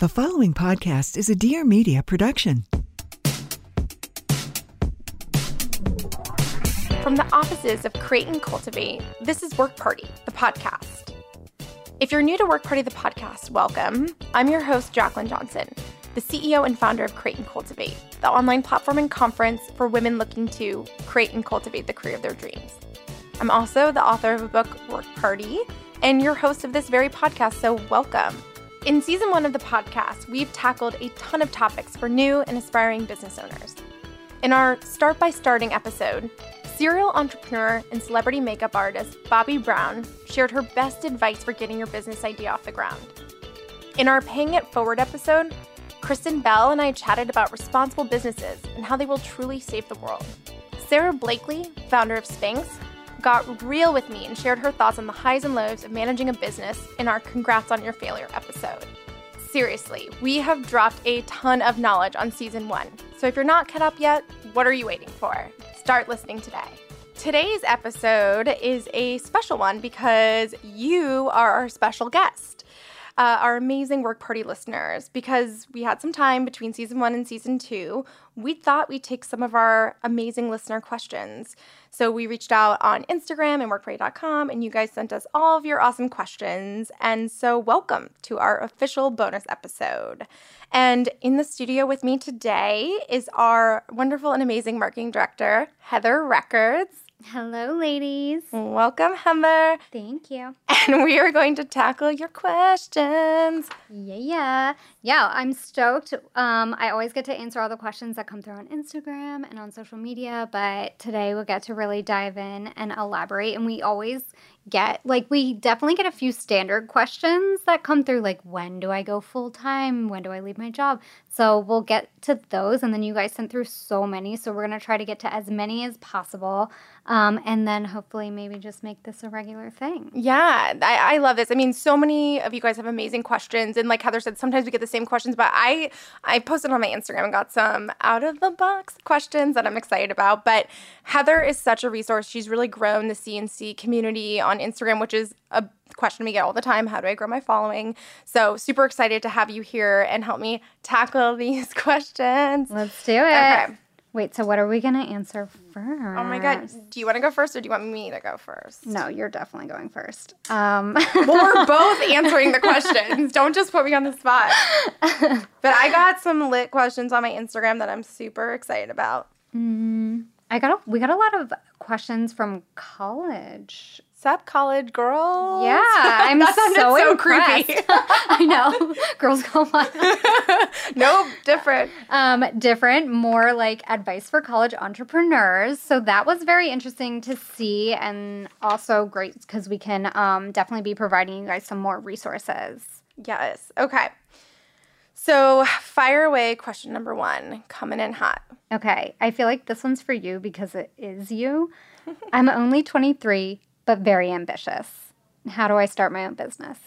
The following podcast is a Dear Media production. From the offices of Create and Cultivate, this is Work Party, the podcast. If you're new to Work Party, the podcast, welcome. I'm your host, Jaclyn Johnson, the CEO and founder of Create and Cultivate, the online platform and conference for women looking to create and cultivate the career of their dreams. I'm also the author of a book, Work Party, and your host of this very podcast, so welcome. In season one of the podcast, we've tackled a ton of topics for new and aspiring business owners. In our Start by Starting episode, serial entrepreneur and celebrity makeup artist Bobbi Brown shared her best advice for getting your business idea off the ground. In our Paying It Forward episode, Kristen Bell and I chatted about responsible businesses and how they will truly save the world. Sara Blakely, founder of Spanx, got real with me and shared her thoughts on the highs and lows of managing a business in our Congrats on Your Failure episode. Seriously, we have dropped a ton of knowledge on season one. So if you're not caught up yet, what are you waiting for? Start listening today. Today's episode is a special one because you are our special guest uh, our amazing work party listeners because we had some time between season one and season two. We thought we'd take some of our amazing listener questions. So we reached out on Instagram and workparty.com, and you guys sent us all of your awesome questions. And so, welcome to our official bonus episode. And in the studio with me today is our wonderful and amazing marketing director, Heather Records. Hello, ladies. Welcome, Heather. Thank you. And we are going to tackle your questions. Yeah, yeah. Yeah, I'm stoked. Um, I always get to answer all the questions that come through on Instagram and on social media, but today we'll get to really dive in and elaborate. And we always get like we definitely get a few standard questions that come through like when do I go full time? When do I leave my job? So we'll get to those and then you guys sent through so many, so we're going to try to get to as many as possible. Um, and then hopefully maybe just make this a regular thing. Yeah, I, I love this. I mean, so many of you guys have amazing questions, and like Heather said, sometimes we get the same questions. But I I posted on my Instagram and got some out of the box questions that I'm excited about. But Heather is such a resource. She's really grown the CNC community on Instagram, which is a question we get all the time. How do I grow my following? So super excited to have you here and help me tackle these questions. Let's do it. Okay. Wait, so what are we going to answer first? Oh my God. Do you want to go first or do you want me to go first? No, you're definitely going first. Um. well, we're both answering the questions. Don't just put me on the spot. But I got some lit questions on my Instagram that I'm super excited about. Mm, I got a, we got a lot of questions from college Sup, college girls? Yeah, I'm so, so creepy. I know. Girls go on. nope, different. Um, different, more like advice for college entrepreneurs. So that was very interesting to see and also great because we can um, definitely be providing you guys some more resources. Yes. Okay. So, fire away question number one, coming in hot. Okay. I feel like this one's for you because it is you. I'm only 23 but very ambitious. How do I start my own business?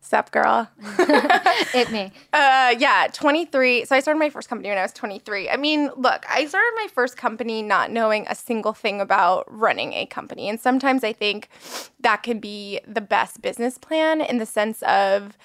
Sup, girl. it me. Uh, yeah, 23. So I started my first company when I was 23. I mean, look, I started my first company not knowing a single thing about running a company. And sometimes I think that can be the best business plan in the sense of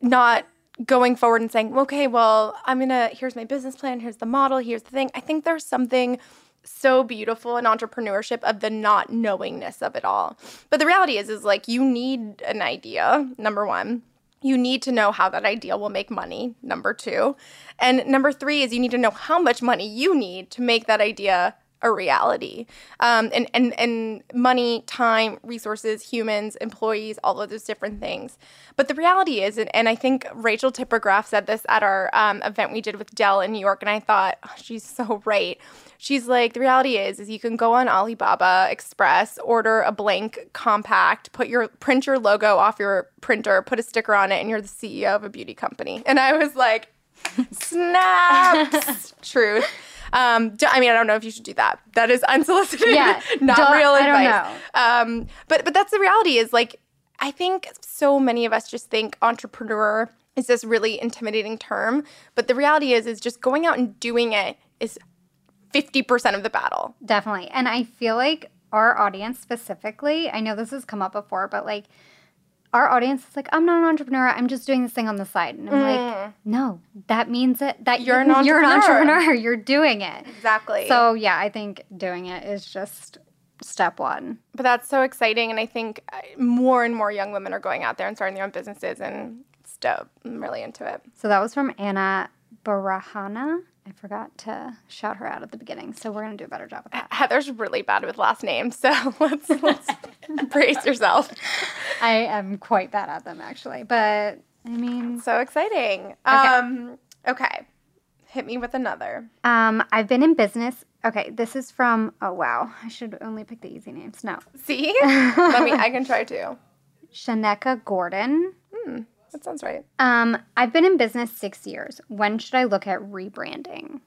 not going forward and saying, okay, well, I'm going to, here's my business plan, here's the model, here's the thing. I think there's something so beautiful in entrepreneurship of the not knowingness of it all. But the reality is is like you need an idea, number 1. you need to know how that idea will make money, number two. And number three is you need to know how much money you need to make that idea a reality. Um, and, and, and money, time, resources, humans, employees, all of those different things. But the reality is, and, and I think Rachel Tipograph said this at our um, event we did with Dell in New York, and I thought, oh, she's so right. She's like, the reality is, is you can go on Alibaba Express, order a blank compact, put your print your logo off your printer, put a sticker on it, and you're the CEO of a beauty company. And I was like, snaps, truth. Um, I mean, I don't know if you should do that. That is unsolicited, Yeah, not don't- real I don't advice. Um, but but that's the reality. Is like I think so many of us just think entrepreneur is this really intimidating term, but the reality is is just going out and doing it is fifty percent of the battle. Definitely. And I feel like our audience specifically, I know this has come up before, but like our audience is like, I'm not an entrepreneur. I'm just doing this thing on the side. And I'm like, no, that means it that Mm. You're an You're an entrepreneur. entrepreneur. You're doing it. Exactly. So yeah, I think doing it is just step one. but that's so exciting, and I think uh, more and more young women are going out there and starting their own businesses, and it's dope. I'm really into it. So that was from Anna Barahana. I forgot to shout her out at the beginning, so we're gonna do a better job with that. Heather's really bad with last names, so let's let's brace yourself. I am quite bad at them actually, but I mean, So exciting. Um, okay, hit me with another. um, I've been in business. Okay, this is from. Oh wow, I should only pick the easy names. No, See, let me. I can try too. Shaneka Gordon. That sounds right. Um, I've been in business six years. When should I look at rebranding?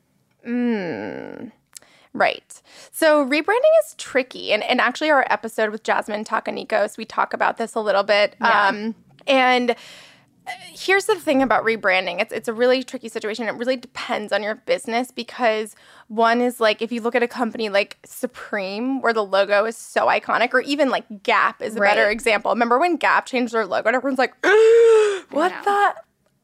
Right. So rebranding is tricky. And, and actually, our episode with Jasmine Takanikos, we talk about this a little bit. Um, and uh, here's the thing about rebranding it's, it's a really tricky situation. It really depends on your business because one is like if you look at a company like Supreme, where the logo is so iconic, or even like Gap is a better example. Remember when Gap changed their logo and everyone's like, what the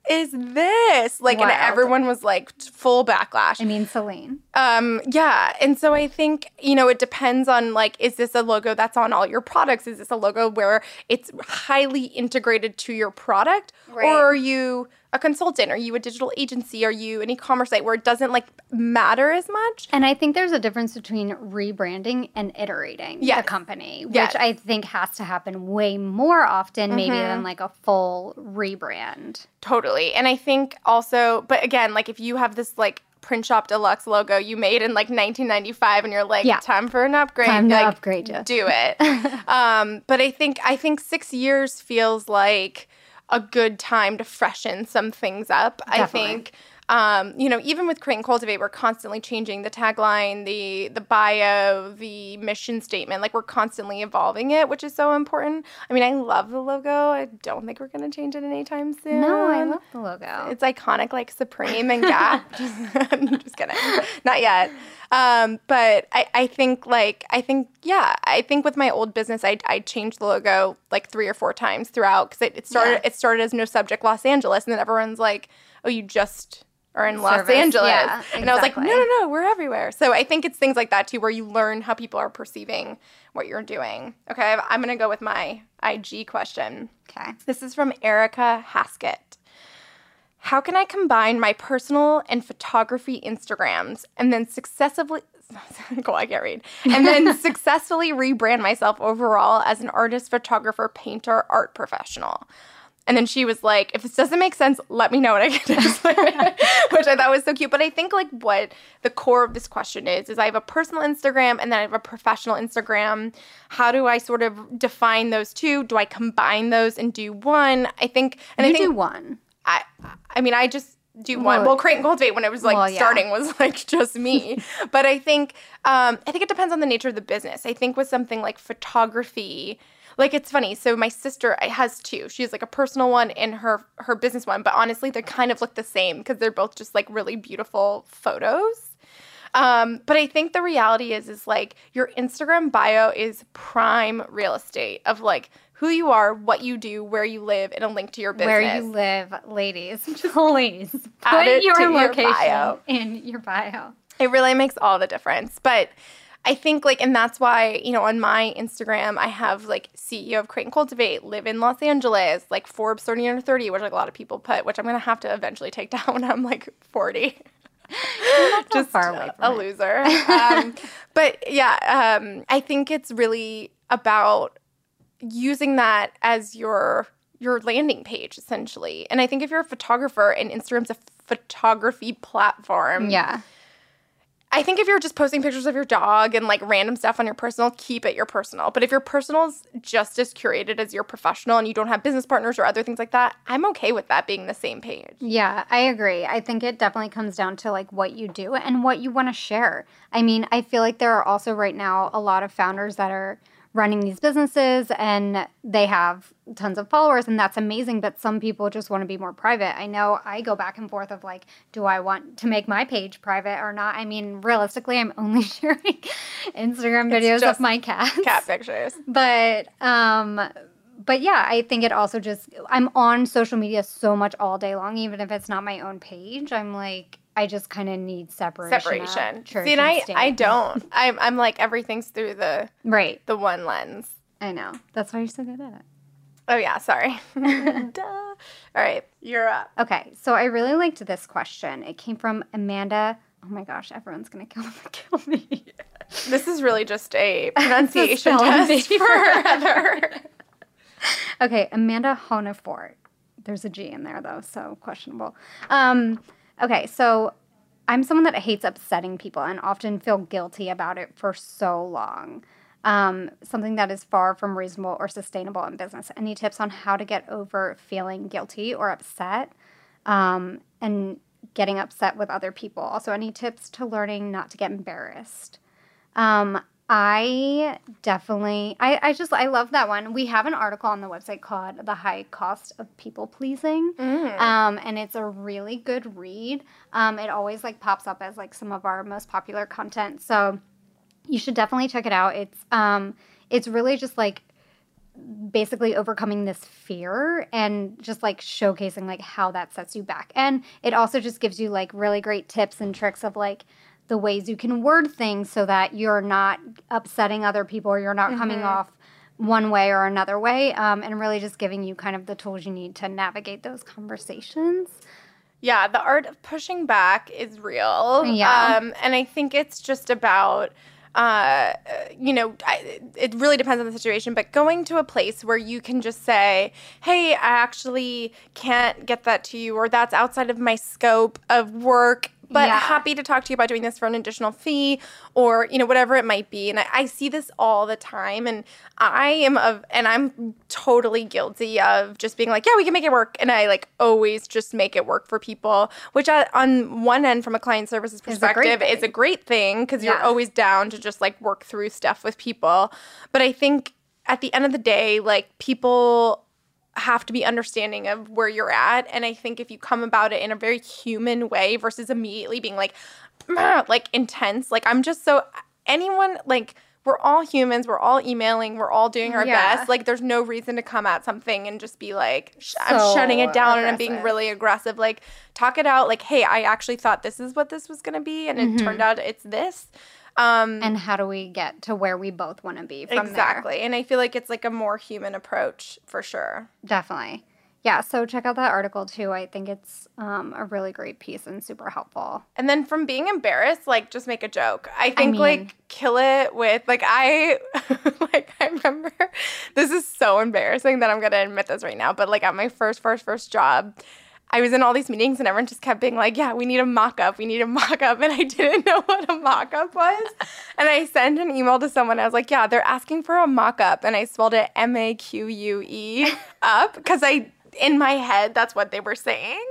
is this? Like, and everyone was like full backlash. I mean, Celine. Um, yeah. And so I think, you know, it depends on like, is this a logo that's on all your products? Is this a logo where it's highly integrated to your product? Right. Or are you a consultant? Are you a digital agency? Are you an e-commerce site where it doesn't like matter as much? And I think there's a difference between rebranding and iterating Yes. the company, which Yes. I think has to happen way more often, maybe than like a full rebrand. Totally. And I think also, but again, like if you have this like print shop deluxe logo you made in like 1995 and you're like Yeah. time for an upgrade Time to like, upgrade ya. do it um but i think i think six years feels like a good time to freshen some things up i think um, you know, even with Create and Cultivate, we're constantly changing the tagline, the the bio, the mission statement. Like we're constantly evolving it, which is so important. I mean, I love the logo. I don't think we're gonna change it anytime soon. No, I love the logo. It's iconic, like Supreme and Gap. just, just kidding, not yet. Um, but I, I think like I think yeah, I think with my old business, I I changed the logo like three or four times throughout because it, it started Yeah. it started as No Subject Los Angeles, and then everyone's like, oh, you just are in Los Service, Angeles, yeah, and I was like, no, no, no, we're everywhere. So I think it's things like that too, where you learn how people are perceiving what you're doing. Okay, I'm gonna go with my IG question. Okay. This is from Erica Haskett. How can I combine my personal and photography Instagrams and then successively cool, I can't read. And then successfully rebrand myself overall as an artist, photographer, painter, art professional. And then she was like, if this doesn't make sense, let me know and I can it," which I thought was so cute. But I think like what the core of this question is, is I have a personal Instagram and then I have a professional Instagram. How do I sort of define those two? Do I combine those and do one? I think, and you I think do one. I I mean I just do one. Well- Well, create and cultivate when it was like Well, yeah. starting was like just me. but I think um, I think it depends on the nature of the business. I think with something like photography, like it's funny. So my sister has two. She has like a personal one and her her business one. But honestly, they kind of look the same because they're both just like really beautiful photos. Um, but I think the reality is, is like your Instagram bio is prime real estate of like who you are, what you do, where you live, and a link to your business. Where you live, ladies, please put your to your location in your bio. It really makes all the difference. But I think like, and that's why, you know, on my Instagram, I have like CEO of Create and Cultivate, live in Los Angeles, like Forbes 30 under 30, which like a lot of people put, which I'm going to have to eventually take down when I'm like 40. Just far away a it. loser. um, but yeah, um, I think it's really about using that as your your landing page essentially. And I think if you're a photographer and Instagram's a photography platform, Yeah. I think if you're just posting pictures of your dog and like random stuff on your personal, keep it your personal. But if your personal is just as curated as your professional and you don't have business partners or other things like that, I'm okay with that being the same page. Yeah, I agree. I think it definitely comes down to like what you do and what you want to share. I mean, I feel like there are also right now a lot of founders that are running these businesses and they have tons of followers and that's amazing, but some people just want to be more private. I know I go back and forth of like, do I want to make my page private or not? I mean, realistically, I'm only sharing Instagram videos of my cats Cat pictures. but um but yeah i think it also just i'm on social media so much all day long even if it's not my own page i'm like i just kind of need separation Separation. church See, and I, state. I don't. I'm, I'm like everything's through the right the one lens. i know that's why you're so good at it Oh yeah, sorry. Duh. All right, you're up. okay so i really liked this question it came from amanda oh my gosh everyone's gonna kill, kill me This is really just a pronunciation test for Heather. Okay, Amanda Honefort. There's a G in there though, so questionable. Um, okay, so I'm someone that hates upsetting people and often feel guilty about it for so long. Um, something that is far from reasonable or sustainable in business. Any tips on how to get over feeling guilty or upset um, and getting upset with other people? Also, any tips to learning not to get embarrassed? Um, I definitely, I, I just, I love that one. We have an article on the website called The High Cost of People Pleasing. Um, and it's a really good read. Um, it always like pops up as like some of our most popular content. So you should definitely check it out. It's, um, it's really just like basically overcoming this fear and just like showcasing like how that sets you back. And it also just gives you like really great tips and tricks of like the ways you can word things so that you're not upsetting other people or you're not coming off one way or another way um, and really just giving you kind of the tools you need to navigate those conversations. Yeah, the art of pushing back is real. Yeah. Um, and I think it's just about, uh, you know, I, it really depends on the situation, but going to a place where you can just say, hey, I actually can't get that to you, or that's outside of my scope of work. But Yeah. happy to talk to you about doing this for an additional fee or, you know, whatever it might be. And I, I see this all the time. And I am of, and I'm totally guilty of just being like, yeah, we can make it work. And I like always just make it work for people, which I, on one end, from a client services perspective, is a great thing because you're always down to just like work through stuff with people. But I think at the end of the day, like people have to be understanding of where you're at. And I think if you come about it in a very human way versus immediately being like, like intense, like I'm just so anyone like we're all humans, we're all emailing, we're all doing our Yeah. best. Like there's no reason to come at something and just be like, sh- I'm shutting it down and I'm being really aggressive. Like talk it out. Like, hey, I actually thought this is what this was gonna be, and it Mm-hmm. turned out it's this. Um, And how do we get to where we both want to be from there? exactly. And I feel like it's like a more human approach for sure. Definitely. Yeah, so check out that article too. I think it's um, a really great piece and super helpful. And then from being embarrassed, like just make a joke. I think mean- like kill it with like I like I remember this is so embarrassing that I'm gonna admit this right now, but like at my first first first job, I was in all these meetings and everyone just kept being like, Yeah, we need a mock up, we need a mock up. And I didn't know what a mock up was. and I sent an email to someone. I was like, Yeah, they're asking for a mock up. And I spelled it M A Q U E up because I in my head that's what they were saying.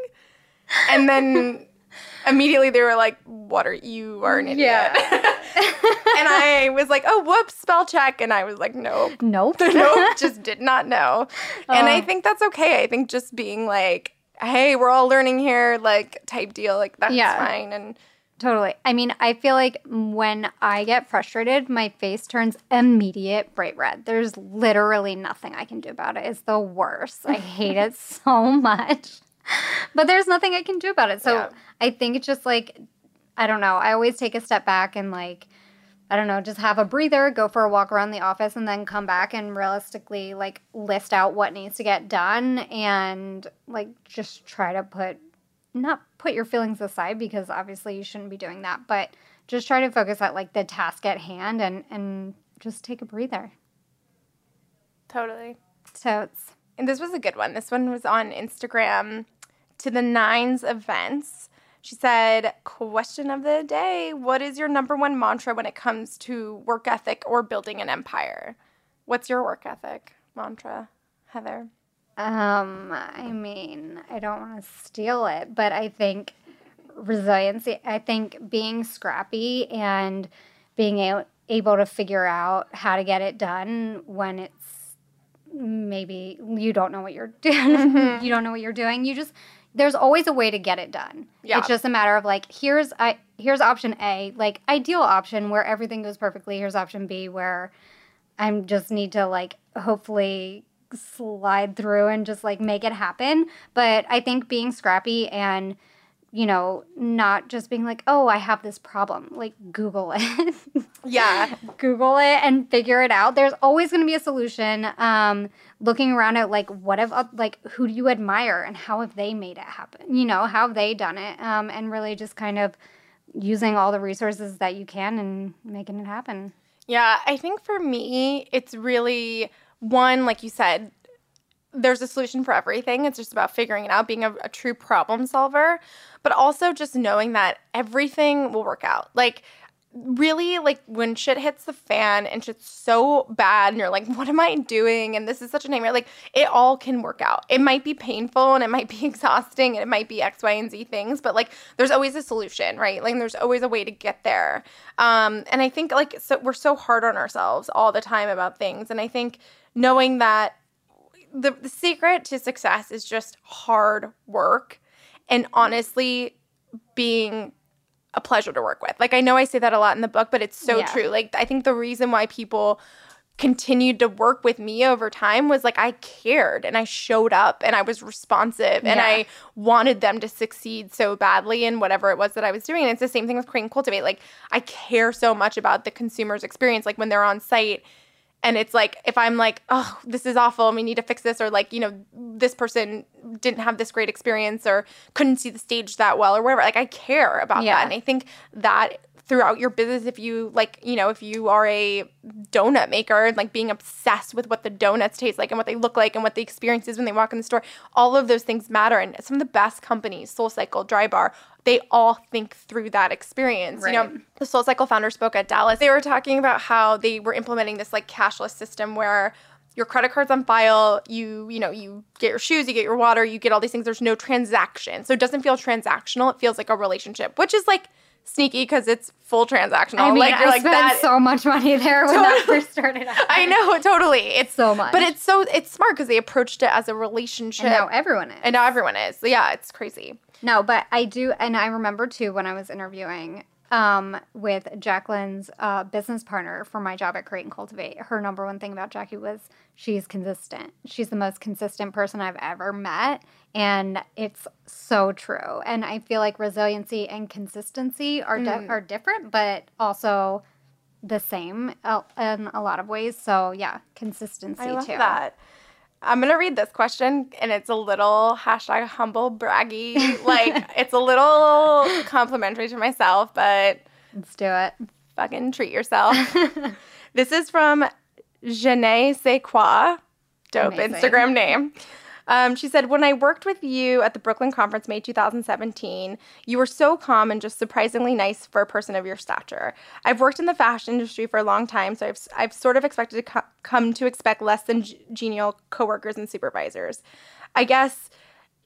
And then immediately they were like, "What are you are an idiot?" Yeah. and I was like, "Oh, whoops, spell check." And I was like, "Nope, Nope. nope, just did not know." And I oh. think that's okay. I think just being like, "Hey, we're all learning here," like type deal, like that's Yeah. fine. And Totally. I mean, I feel like when I get frustrated, my face turns immediate bright red. There's literally nothing I can do about it. It's the worst. I hate it so much. But there's nothing I can do about it. So Yeah. I think it's just like, I don't know. I always take a step back and like I don't know, just have a breather, go for a walk around the office, and then come back and realistically like list out what needs to get done and like just try to put not put your feelings aside because obviously you shouldn't be doing that, but just try to focus at like the task at hand and and just take a breather. Totally. So it's And this was a good one. This one was on Instagram to the Nines events. She said, Question of the day What is your number one mantra when it comes to work ethic or building an empire? What's your work ethic mantra, Heather? Um, I mean, I don't want to steal it, but I think resiliency, I think being scrappy and being a- able to figure out how to get it done when it's maybe you don't know what you're doing, you don't know what you're doing. You just there's always a way to get it done. Yeah. It's just a matter of like here's I here's option A, like ideal option where everything goes perfectly. Here's option B where I just need to like hopefully slide through and just like make it happen. But I think being scrappy and you know, not just being like, oh, I have this problem. Like, Google it. Yeah. Google it and figure it out. There's always going to be a solution. Um, looking around at like, what have, like, who do you admire and how have they made it happen? You know, how have they done it? Um, and really just kind of using all the resources that you can and making it happen. Yeah, I think for me, it's really one, like you said, there's a solution for everything. It's just about figuring it out, being a, a, true problem solver, but also just knowing that everything will work out. Like, really, like when shit hits the fan and shit's so bad, and you're like, what am I doing? And this is such a nightmare. Like, it all can work out. It might be painful and it might be exhausting and it might be X, Y, and Z things, but like, there's always a solution, right? Like, there's always a way to get there. Um, and I think, like, so we're so hard on ourselves all the time about things. And I think knowing that the, the secret to success is just hard work and honestly being a pleasure to work with. Like I know I say that a lot in the book, but it's so Yeah. true. Like I think the reason why people continued to work with me over time was like I cared and I showed up and I was responsive and I wanted them to succeed so badly in whatever it was that I was doing. And it's the same thing with Create and Cultivate. Like I care so much about the consumer's experience. Like when they're on site and it's like if i'm like oh this is awful and we need to fix this or like you know this person didn't have this great experience or couldn't see the stage that well or whatever like i care about Yeah. that and i think that throughout your business if you like you know if you are a donut maker and like being obsessed with what the donuts taste like and what they look like and what the experience is when they walk in the store all of those things matter and some of the best companies SoulCycle dry bar they all think through that experience you know the SoulCycle founder spoke at Dallas. They were talking about how they were implementing this like cashless system where your credit card's on file, you you know, you get your shoes, you get your water, you get all these things. There's no transaction. So it doesn't feel transactional. It feels like a relationship, which is like sneaky because it's full transactional. I mean, like I you're like spent that so much money there when that first started out. I know, totally. It's So much. But it's so it's smart because they approached it as a relationship. And now everyone is. and now everyone is. Yeah, it's crazy. No, but I do, and I remember too when I was interviewing um, with Jaclyn's uh, business partner for my job at Create and Cultivate. Her number one thing about Jackie was she's consistent. She's the most consistent person I've ever met, and it's so true. And I feel like resiliency and consistency are di- are different, but also the same uh, in a lot of ways. So yeah, consistency I love too. that. I'm gonna read this question, and it's a little hashtag humble braggy. like it's a little complimentary to myself, but Let's do it. fucking treat yourself. this is from Janae Sequa. Dope Amazing. Instagram name. Um, she said, When I worked with you at the Brooklyn Conference, May 2017, you were so calm and just surprisingly nice for a person of your stature. I've worked in the fashion industry for a long time, so I've, I've sort of expected to co- come to expect less than g- genial coworkers and supervisors. I guess.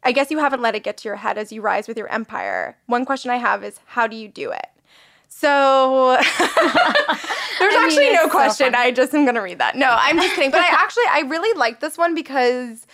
I guess you haven't let it get to your head as you rise with your empire. One question I have is how do you do it? So there's I mean, actually no so question. I just am gonna read that. No, I'm just kidding. But I actually I really like this one because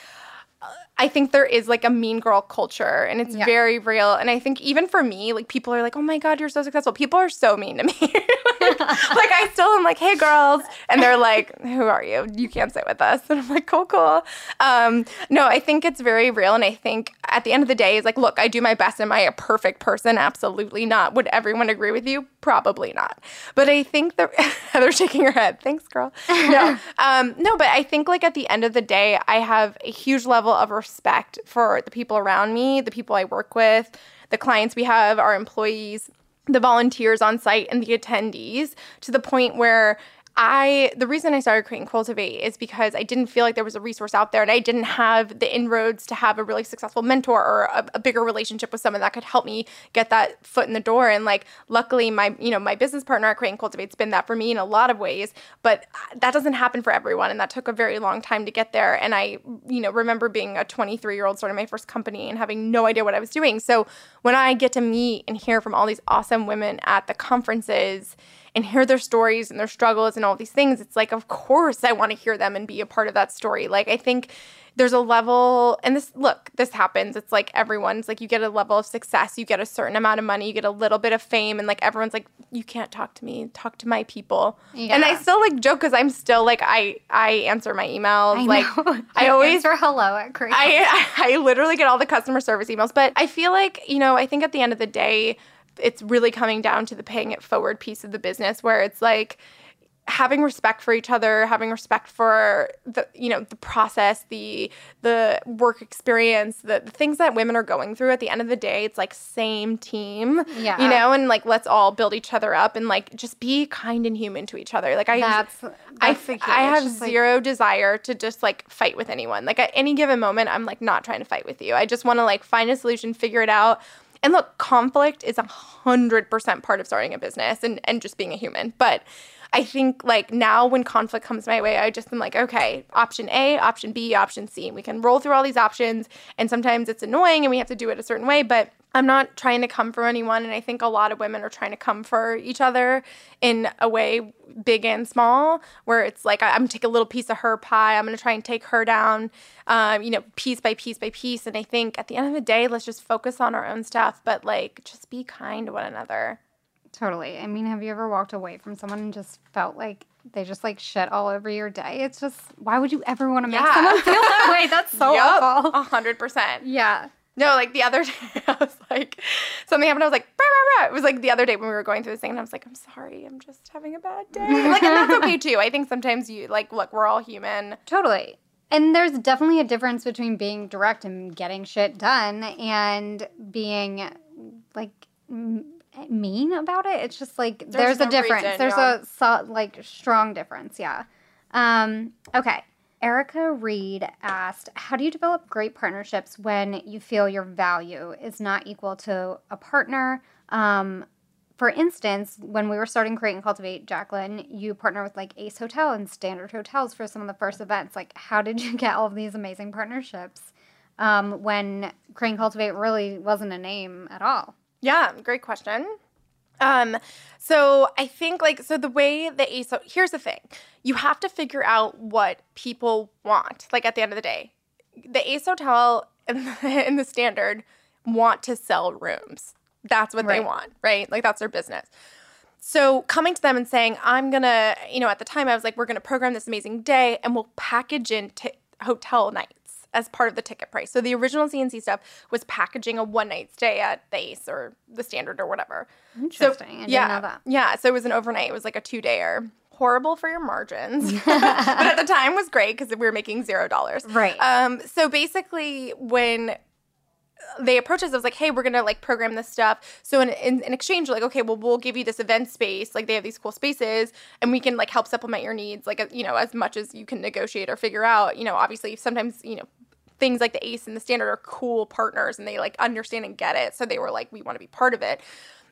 I think there is like a mean girl culture and it's Yeah. very real. And I think even for me, like people are like, oh my God, you're so successful. People are so mean to me. like, like, I still am like, hey girls. And they're like, who are you? You can't sit with us. And I'm like, cool, cool. Um, no, I think it's very real. And I think at the end of the day, is like, look, I do my best. Am I a perfect person? Absolutely not. Would everyone agree with you? Probably not. But I think that Heather's shaking her head. Thanks, girl. No, um, no, but I think like at the end of the day, I have a huge level of respect for the people around me, the people I work with, the clients we have, our employees the volunteers on site and the attendees to the point where I the reason I started Create and Cultivate is because I didn't feel like there was a resource out there and I didn't have the inroads to have a really successful mentor or a, a, bigger relationship with someone that could help me get that foot in the door. And like luckily my you know my business partner at Create and Cultivate's been that for me in a lot of ways but that doesn't happen for everyone. And that took a very long time to get there. And I you know remember being a 23 year old starting my first company and having no idea what I was doing. So when I get to meet and hear from all these awesome women at the conferences and hear their stories and their struggles and all these things, it's like, of course, I want to hear them and be a part of that story. Like, I think there's a level, and this, look, this happens. It's like everyone's like, you get a level of success, you get a certain amount of money, you get a little bit of fame, and like everyone's like, you can't talk to me, talk to my people. Yeah. And I still like joke because I'm still like, I I answer my emails. I like. I always answer hello at Crazy. I, I literally get all the customer service emails, but I feel like, you know, I think at the end of the day, it's really coming down to the paying it forward piece of the business where it's like having respect for each other having respect for the you know the process the the work experience the, the things that women are going through. At the end of the day it's like same team yeah. you know and like let's all build each other up and like just be kind and human to each other. Like i that's, that's I, I have zero desire to just like fight with anyone. Like at any given moment i'm like not trying to fight with you. I just want to like find a solution figure it out and look, conflict is a hundred percent part of starting a business and, and just being a human. But I think like now when conflict comes my way, I just am like, okay, option A, option B, option C. And we can roll through all these options. And sometimes it's annoying and we have to do it a certain way. But I'm not trying to come for anyone. And I think a lot of women are trying to come for each other in a way, big and small, where it's like, I'm gonna take a little piece of her pie. I'm going to try and take her down, um, you know, piece by piece by piece. And I think at the end of the day, let's just focus on our own stuff, but like just be kind to one another. Totally. I mean, have you ever walked away from someone and just felt like they just like shit all over your day? It's just, why would you ever want to make yeah. someone feel that way? That's so yep, awful. A hundred percent. Yeah. No, like the other day, I was like, something happened. I was like, rah, rah, rah. it was like the other day when we were going through this thing, and I was like, I'm sorry, I'm just having a bad day. Like, and that's okay too. I think sometimes you like, look, we're all human. Totally. And there's definitely a difference between being direct and getting shit done and being like mean about it. It's just like there's, there's no a difference. Reason, there's yeah. a so, like strong difference. Yeah. Um, okay. Erica Reed asked, How do you develop great partnerships when you feel your value is not equal to a partner? Um, for instance, when we were starting Create and Cultivate, Jaclyn, you partner with like Ace Hotel and Standard Hotels for some of the first events. Like, how did you get all of these amazing partnerships um, when Create and Cultivate really wasn't a name at all? Yeah, great question. Um, so I think like so the way the ACE here's the thing. You have to figure out what people want. Like at the end of the day. The Ace Hotel and the, and the standard want to sell rooms. That's what right. they want, right? Like that's their business. So coming to them and saying, I'm gonna, you know, at the time I was like, we're gonna program this amazing day and we'll package in t- hotel night as part of the ticket price. So the original CNC stuff was packaging a one night stay at the Ace or the Standard or whatever. Interesting. So, yeah, Yeah. So it was an overnight. It was like a two dayer. Horrible for your margins, but at the time was great because we were making zero dollars. Right. Um. So basically, when they approached us. I was like, hey, we're gonna like program this stuff. So in, in, in, exchange, like, okay, well, we'll give you this event space. Like they have these cool spaces, and we can like help supplement your needs, like you know, as much as you can negotiate or figure out. You know, obviously, sometimes you know things like the ace and the standard are cool partners and they like understand and get it so they were like we want to be part of it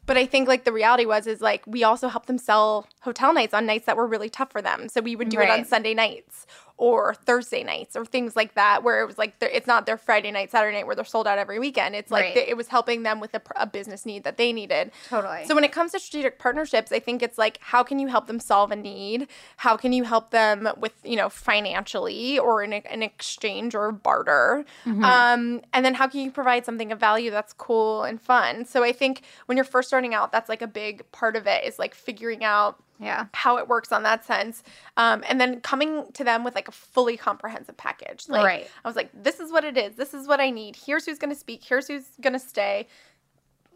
but I think like the reality was is like we also helped them sell hotel nights on nights that were really tough for them. So we would do right. it on Sunday nights or Thursday nights or things like that, where it was like it's not their Friday night, Saturday night where they're sold out every weekend. It's like right. it was helping them with a, a, business need that they needed. Totally. So when it comes to strategic partnerships, I think it's like how can you help them solve a need? How can you help them with you know financially or in an exchange or barter? Mm-hmm. Um, and then how can you provide something of value that's cool and fun? So I think when you're first starting out, that's like a big part of it is like figuring out Yeah. how it works on that sense. Um, and then coming to them with like a fully comprehensive package. Like, Right. I was like, this is what it is. This is what I need. Here's who's going to speak. Here's who's going to stay.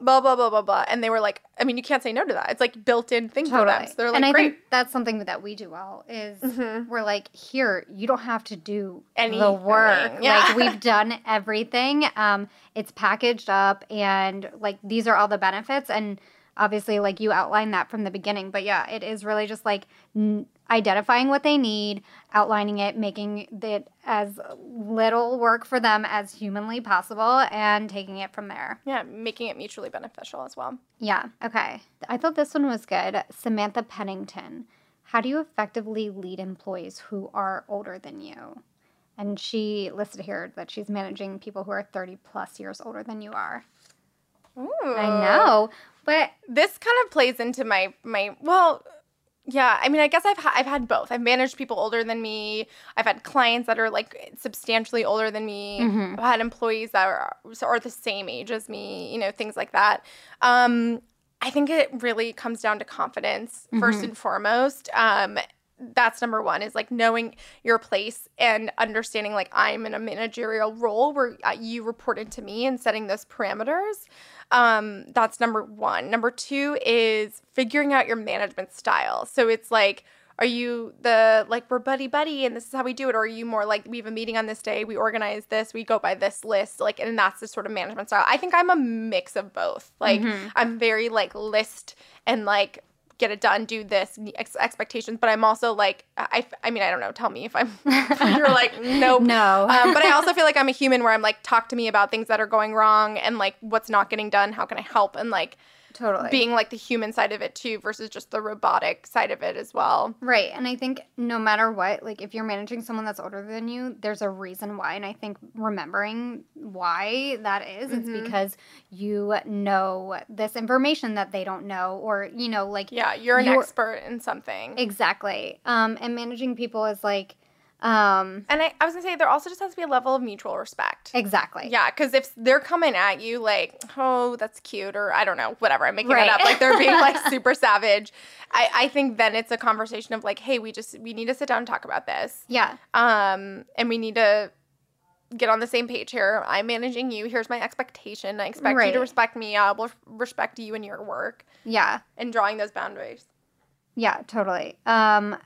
Blah, blah, blah, blah, blah. And they were like, I mean, you can't say no to that. It's like built in thing for them. So they're like, and I great. think that's something that we do well is Mhm. we're like, here, you don't have to do the work. yeah. Like we've done everything. Um, it's packaged up and like these are all the benefits and obviously like you outlined that from the beginning. But yeah, it is really just like n- identifying what they need, outlining it, making it as little work for them as humanly possible and taking it from there. yeah, making it mutually beneficial as well. Yeah. Okay. I thought this one was good. Samantha Pennington. How do you effectively lead employees who are older than you? And she listed here that she's managing people who are 30 plus years older than you are. Ooh. I know. But this kind of plays into my my well yeah i mean i guess i've ha- i've had both. I've managed people older than me. I've had clients that are like substantially older than me. Mhm. i've had employees that are are the same age as me you know things like that. Um i think it really comes down to confidence first and foremost. Um that's number one is like knowing your place and understanding like i'm in a managerial role where uh, you reported to me and setting those parameters um that's number one. Number two is figuring out your management style. So it's like are you the like we're buddy buddy and this is how we do it or are you more like we have a meeting on this day we organize this we go by this list like and that's the sort of management style. I think i'm a mix of both. Like i'm very like list and like get it done do this ex- expectations but i'm also like i i mean i don't know tell me if i'm you're like nope no. um, but I also feel like I'm a human where I'm like, talk to me about things that are going wrong and like what's not getting done. How can I help? And like totally. being like the human side of it too versus just the robotic side of it as well. Right. And I think no matter what, like if you're managing someone that's older than you, there's a reason why. And I think remembering why that is, it's Mhm. because you know this information that they don't know, or, you know, like Yeah, you're an You're- expert in something. exactly. Um, and managing people is like, um, and I, I was gonna say there also just has to be a level of mutual respect. exactly. Yeah, because if they're coming at you like, oh, that's cute, or I don't know, whatever, I'm making Right. it up, like they're being like super savage. I, I think then it's a conversation of like, hey, we just we need to sit down and talk about this. Yeah. um and we need to get on the same page here i'm managing you here's my expectation i expect you to respect me i will respect you and your work Yeah. and drawing those boundaries Yeah, totally. Um,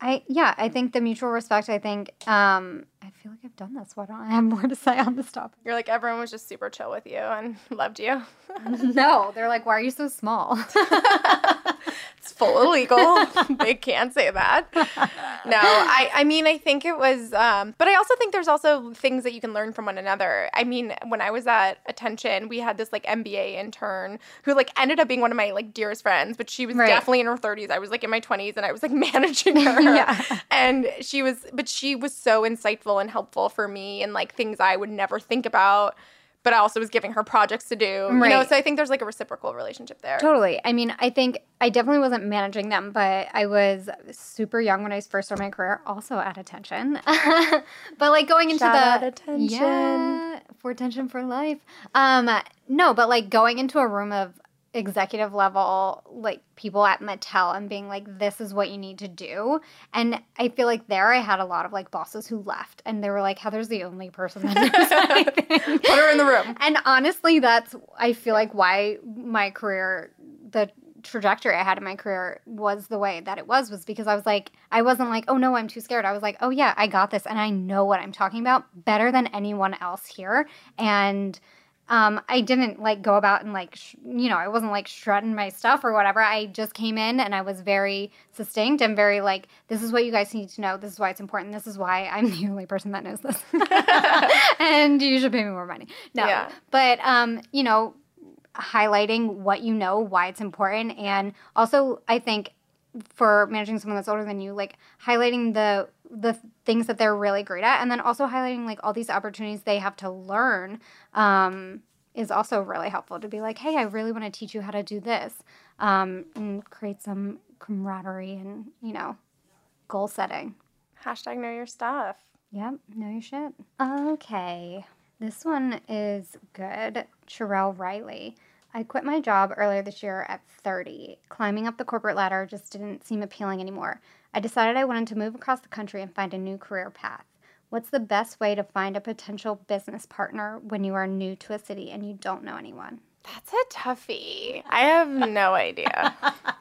I yeah, I think the mutual respect. I think um, I feel like I've done this. Why don't I have more to say on this topic? you're like everyone was just super chill with you and loved you no, they're like, why are you so small? it's full illegal they can't say that. No i i mean i think it was um but i also think there's also things that you can learn from one another. I mean when i was at attention we had this like mba intern who like ended up being one of my like dearest friends but she was Right. definitely in her 30s i was like in my 20s and i was like managing her. Yeah. and she was but she was so insightful and helpful for me and like things i would never think about but i also was giving her projects to do you know so i think there's like a reciprocal relationship there Totally. I mean, I think I definitely wasn't managing them, but I was super young when I first started my career, also at attention. but like going into Shout the Attention. yeah, for attention for life. Um, no, but like going into a room of executive level like people at Mattel and being like this is what you need to do. And I feel like there I had a lot of like bosses who left and they were like Heather's the only person that knows anything. Put her in the room. And honestly, that's I feel like why my career, the trajectory I had in my career was the way that it was was because I was like I wasn't like oh no I'm too scared. I was like oh yeah I got this and I know what I'm talking about better than anyone else here. And um, I didn't like go about and like sh- you know I wasn't like shredding my stuff or whatever. I just came in and I was very succinct and very like this is what you guys need to know. This is why it's important. This is why I'm the only person that knows this. And you should pay me more money. No. Yeah. but um you know highlighting what you know why it's important and also I think for managing someone that's older than you like highlighting the the things that they're really great at and then also highlighting like all these opportunities they have to learn um, is also really helpful to be like hey i really want to teach you how to do this um, and create some camaraderie and you know goal setting. Hashtag know your stuff. Yep know your shit. Okay this one is good. Sherelle Riley. I quit my job earlier this year at 30. Climbing up the corporate ladder just didn't seem appealing anymore. I decided I wanted to move across the country and find a new career path. What's the best way to find a potential business partner when you are new to a city and you don't know anyone? That's a toughie. I have no idea.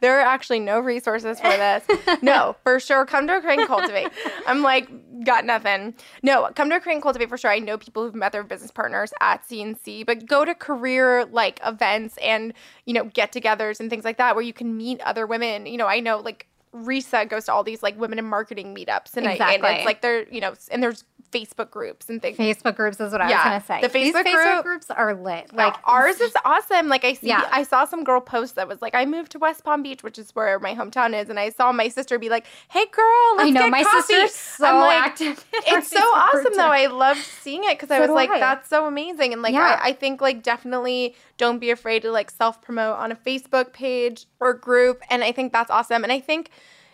There are actually no resources for this. No, for sure. Come to a and Cultivate. I'm like, got nothing. No, come to a and Cultivate for sure. I know people who've met their business partners at CNC, but go to career like events and, you know, get togethers and things like that where you can meet other women. You know, I know like Risa goes to all these like women in marketing meetups and, I, and Exactly. it's like they're, you know, and there's Facebook groups and things. Facebook groups is what I Yeah, was gonna say. the These Facebook Facebook group- groups are lit. Like Like ours is awesome. Like I see, Yeah. I saw some girl post that was like, I moved to West Palm Beach, which is where my hometown is, and I saw my sister be like, "Hey, girl, let's I know get my coffee." sister's so I'm like, active. It's so awesome though. I loved seeing it because I was like, I. that's so amazing. And like, Yeah. I, I think like definitely don't be afraid to like self promote on a Facebook page or group. And I think that's awesome. And I think,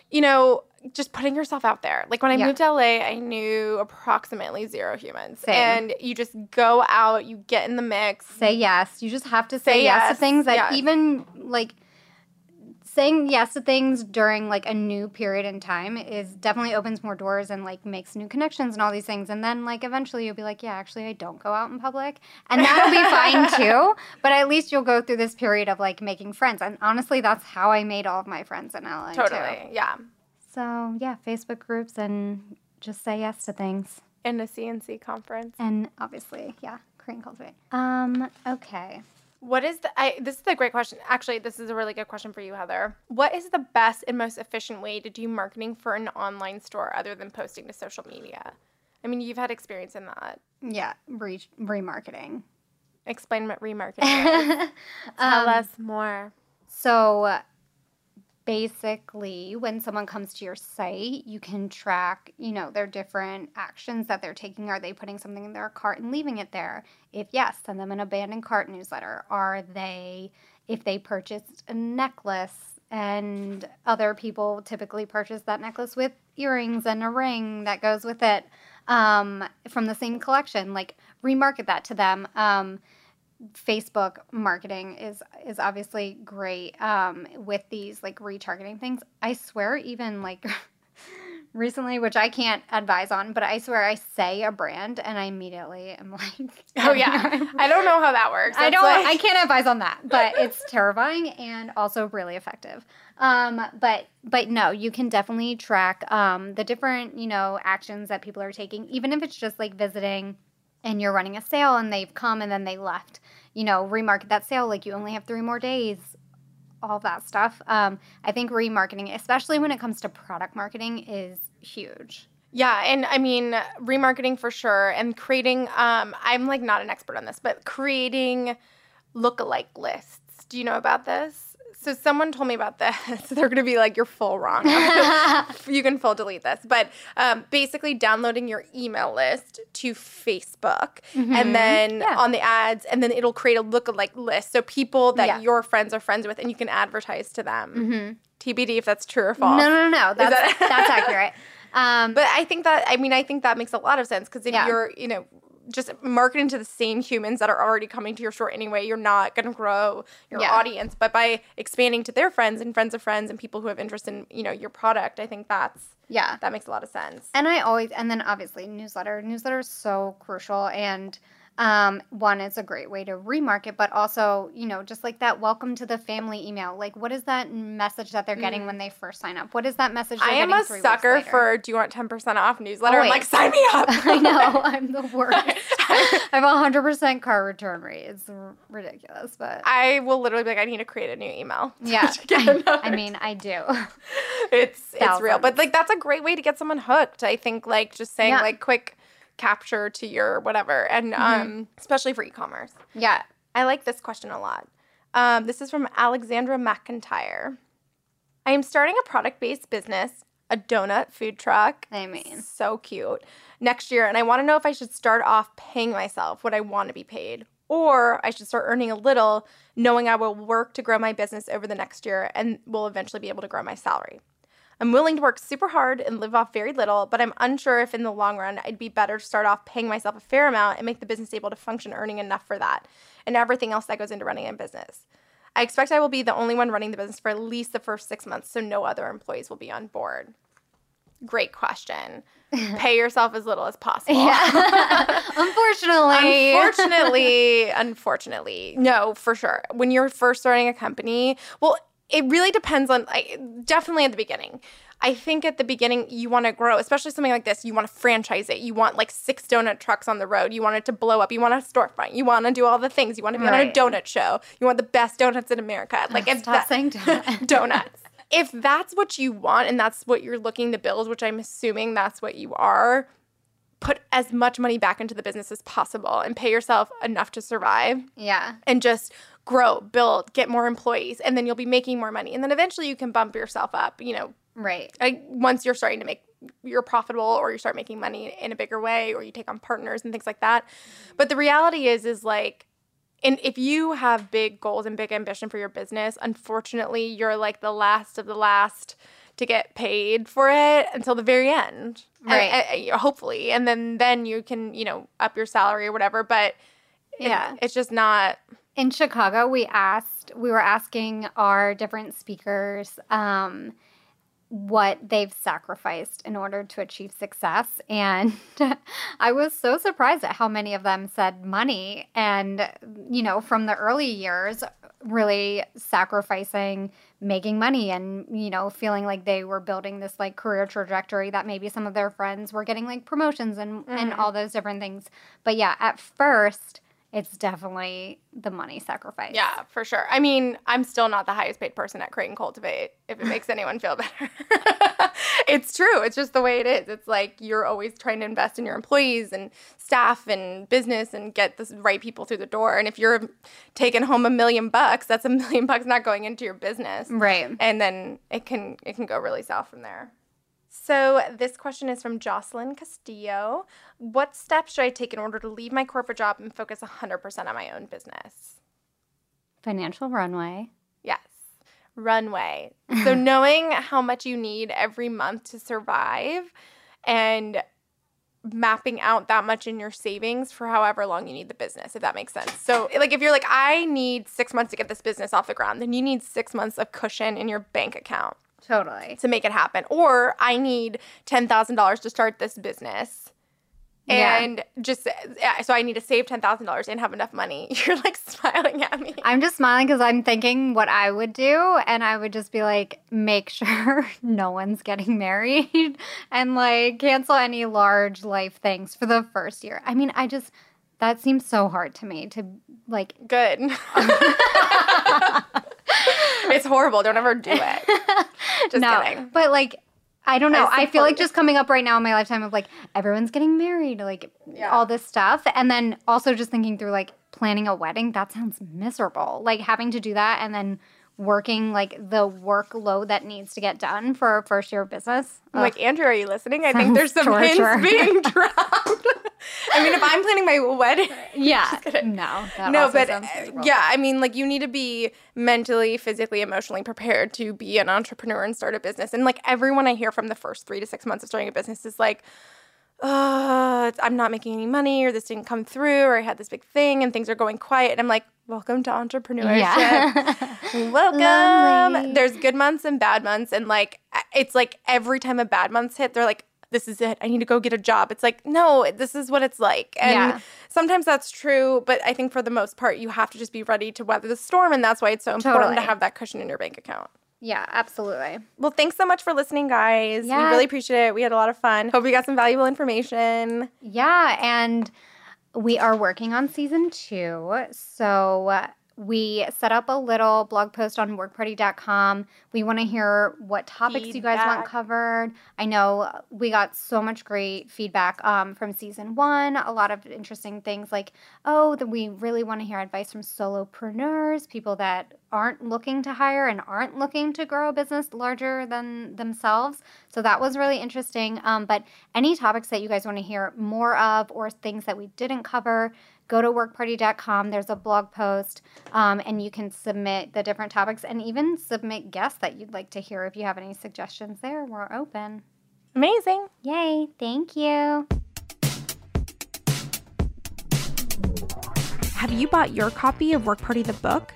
you know, just putting yourself out there. Like when I Yeah. moved to LA, I knew approximately zero humans. Same. And you just go out, you get in the mix. say yes. You just have to say, Say yes, yes, to things that yes. even like saying yes to things during like a new period in time is definitely opens more doors and like makes new connections and all these things and then like eventually you'll be like yeah actually i don't go out in public and that'll be fine too but at least you'll go through this period of like making friends and honestly that's how i made all of my friends in la too. Totally. Yeah. So yeah facebook groups and just say yes to things And a CNC conference. and obviously yeah and cultivate um okay What is the I this is a great question. Actually, this is a really good question for you, Heather. What is the best and most efficient way to do marketing for an online store other than posting to social media? I mean, you've had experience in that. yeah re- remarketing Explain what remarketing is. Tell us more. So basically, when someone comes to your site, you can track, you know, their different actions that they're taking. Are they putting something in their cart and leaving it there? If yes, send them an abandoned cart newsletter. Are they, if they purchased a necklace and other people typically purchase that necklace with earrings and a ring that goes with it um, from the same collection, like remarket that to them. Um, Facebook marketing is is obviously great um, with these like retargeting things. I swear, even like recently, which I can't advise on, but I swear I say a brand and I immediately am like, Oh yeah. I don't know how that works. I don't. like- I can't advise on that, but it's terrifying and also really effective. Um, but but no, you can definitely track um, the different you know actions that people are taking, even if it's just like visiting, and you're running a sale and they've come and then they left. You know, remarket that sale like you only have three more days. All that stuff. Um, I think remarketing, especially when it comes to product marketing, is huge. Yeah, and I mean remarketing for sure, and creating. Um, I'm like not an expert on this, but creating lookalike lists. Do you know about this? So someone told me about this. They're gonna be like, "You're full wrong." you can full delete this, but um, basically downloading your email list to Facebook, and then Mm-hmm. Yeah. on the ads, and then it'll create a lookalike list. So people that Yeah. your friends are friends with, and you can advertise to them. TBD if that's true or false. No, no, no, no. That's that- that's accurate. Um, But I think that I mean I think that makes a lot of sense because if Yeah. you're you know just marketing to the same humans that are already coming to your store anyway, you're not going to grow your Yeah. audience. But by expanding to their friends and friends of friends and people who have interest in you know your product, I think that's yeah. that makes a lot of sense. And I always, and then obviously newsletter. Newsletter is so crucial. And um, one, it's a great way to remarket, but also, you know, just like that welcome to the family email. Like, what is that message that they're getting when they first sign up? What is that message? Mm. I they're am getting a sucker for do you want 10% off newsletter? I'm like, sign me up. I know I'm the worst. I have a hundred percent car return rate. It's r- ridiculous, but I will literally be like, I need to create a new email. yeah. I. I mean, I do. it's it's real but like that's a great way to get someone hooked i think like just saying Yeah. like quick capture to your whatever. And Mm-hmm. um especially for e-commerce. Yeah. i like this question a lot. Um, this is from alexandra mcintyre. I am starting a product-based business a donut food truck. I mean. so cute. Next year and i want to know if i should start off paying myself what i want to be paid or i should start earning a little knowing i will work to grow my business over the next year and will eventually be able to grow my salary I'm willing to work super hard and live off very little, but I'm unsure if in the long run I'd be better to start off paying myself a fair amount and make the business able to function earning enough for that and everything else that goes into running a business. I expect I will be the only one running the business for at least the first six months, so no other employees will be on board. Great question. Pay yourself as little as possible. Yeah. Unfortunately. unfortunately, unfortunately, no, for sure. When you're first starting a company, well, it really depends on like definitely at the beginning. I think at the beginning you want to grow, especially something like this. You want to franchise it. You want like six donut trucks on the road. You want it to blow up. You want a storefront. You want to do all the things. You want to be on a donut show. You want the best donuts in America. Like if Stop that- saying donut. donuts. If that's what you want and that's what you're looking to build, which I'm assuming that's what you are, put as much money back into the business as possible and pay yourself enough to survive yeah. and just grow, build, get more employees, and then you'll be making more money. And then eventually you can bump yourself up, you know, Right. like once you're starting to make you're profitable or you start making money in a bigger way or you take on partners and things like that. But the reality is is like and if you have big goals and big ambition for your business, unfortunately, you're like the last of the last to get paid for it until the very end. Right. and- hopefully. And then then you can, you know, up your salary or whatever, but it- Yeah. it's just not in Chicago, we asked, we were asking our different speakers um, what they've sacrificed in order to achieve success. And I was so surprised at how many of them said money. And, you know, from the early years, really sacrificing making money and, you know, feeling like they were building this like career trajectory that maybe some of their friends were getting like promotions and, and all those different things. But yeah, at first, it's definitely the money sacrifice. Yeah, for sure. I mean, I'm still not the highest paid person at Create and Cultivate, if it makes anyone feel better. it's true. It's just the way it is. It's like you're always trying to invest in your employees and staff and business and get the right people through the door. And if you're taking home a million bucks, that's a million bucks not going into your business. Right. And then it can it can go really south from there. So this question is from Jocelyn Castillo. What steps should I take in order to leave my corporate job and focus 100% on my own business? Financial runway. Yes. Runway. So knowing how much you need every month to survive and mapping out that much in your savings for however long you need the business, if that makes sense. So like if you're like, I need six months to get this business off the ground, then you need six months of cushion in your bank account Totally. to make it happen. Or I need ten thousand dollars to start this business. Yeah. And just so I need to save ten thousand dollars and have enough money. You're like smiling at me. I'm just smiling because I'm thinking what I would do, and I would just be like, make sure no one's getting married and like cancel any large life things for the first year. I mean, I just, that seems so hard to me to like, Good. It's horrible. Don't ever do it. Just no, kidding. but like, I don't know. I I, feel like just coming up right now in my lifetime of like everyone's getting married, like Yeah. all this stuff. And then also just thinking through like planning a wedding, that sounds miserable. Like having to do that and then working like the workload that needs to get done for a first year of business. I'm like, Andrew, are you listening? I think there's some torture. hints being dropped. I mean, if I'm planning my wedding, yeah. No, no, but uh, yeah, I mean, like you need to be mentally, physically, emotionally prepared to be an entrepreneur and start a business. And like everyone I hear from the first three to six months of starting a business is like, uh, it's- I'm not making any money, or this didn't come through, or I had this big thing and things are going quiet. And I'm like, welcome to entrepreneurship. Yeah. Welcome. Lovely. There's good months and bad months. And like, it's like every time a bad month's hit, they're like, this is it. I need to go get a job. It's like, no, this is what it's like. And Yeah. sometimes that's true, but I think for the most part, you have to just be ready to weather the storm. And that's why it's so important to have that cushion in your bank account. Yeah, absolutely. Well, thanks so much for listening, guys. Yeah. We really appreciate it. We had a lot of fun. Hope you got some valuable information. Yeah, and we are working on season two. So we set up a little blog post on workparty.com. We want to hear what topics you guys want covered. I know we got so much great feedback um, from season one. A lot of interesting things like, oh, that we really want to hear advice from solopreneurs, people that aren't looking to hire and aren't looking to grow a business larger than themselves. So that was really interesting. Um, but any topics that you guys want to hear more of or things that we didn't cover, go to workparty.com. There's a blog post, um, and you can submit the different topics and even submit guests that you'd like to hear if you have any suggestions there. We're open. Amazing. Yay. Thank you. Have you bought your copy of Work Party the book?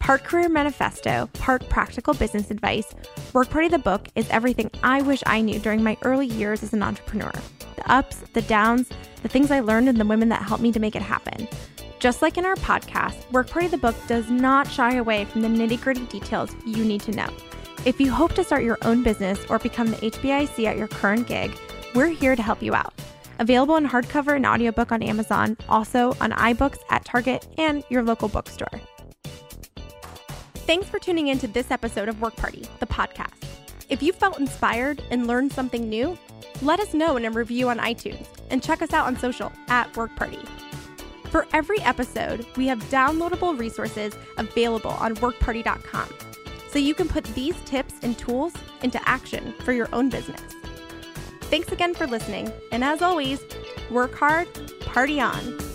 Part career manifesto, part practical business advice, Work Party the book is everything I wish I knew during my early years as an entrepreneur. The ups, the downs, the things I learned, and the women that helped me to make it happen. Just like in our podcast, Work Party the book does not shy away from the nitty gritty details you need to know. If you hope to start your own business or become the HBIC at your current gig, we're here to help you out. Available in hardcover and audiobook on Amazon, also on iBooks at Target and your local bookstore. Thanks for tuning in to this episode of Work Party, the podcast. If you felt inspired and learned something new, let us know in a review on iTunes and check us out on social at Work Party. For every episode, we have downloadable resources available on workparty.com so you can put these tips and tools into action for your own business. Thanks again for listening, and as always, work hard, party on.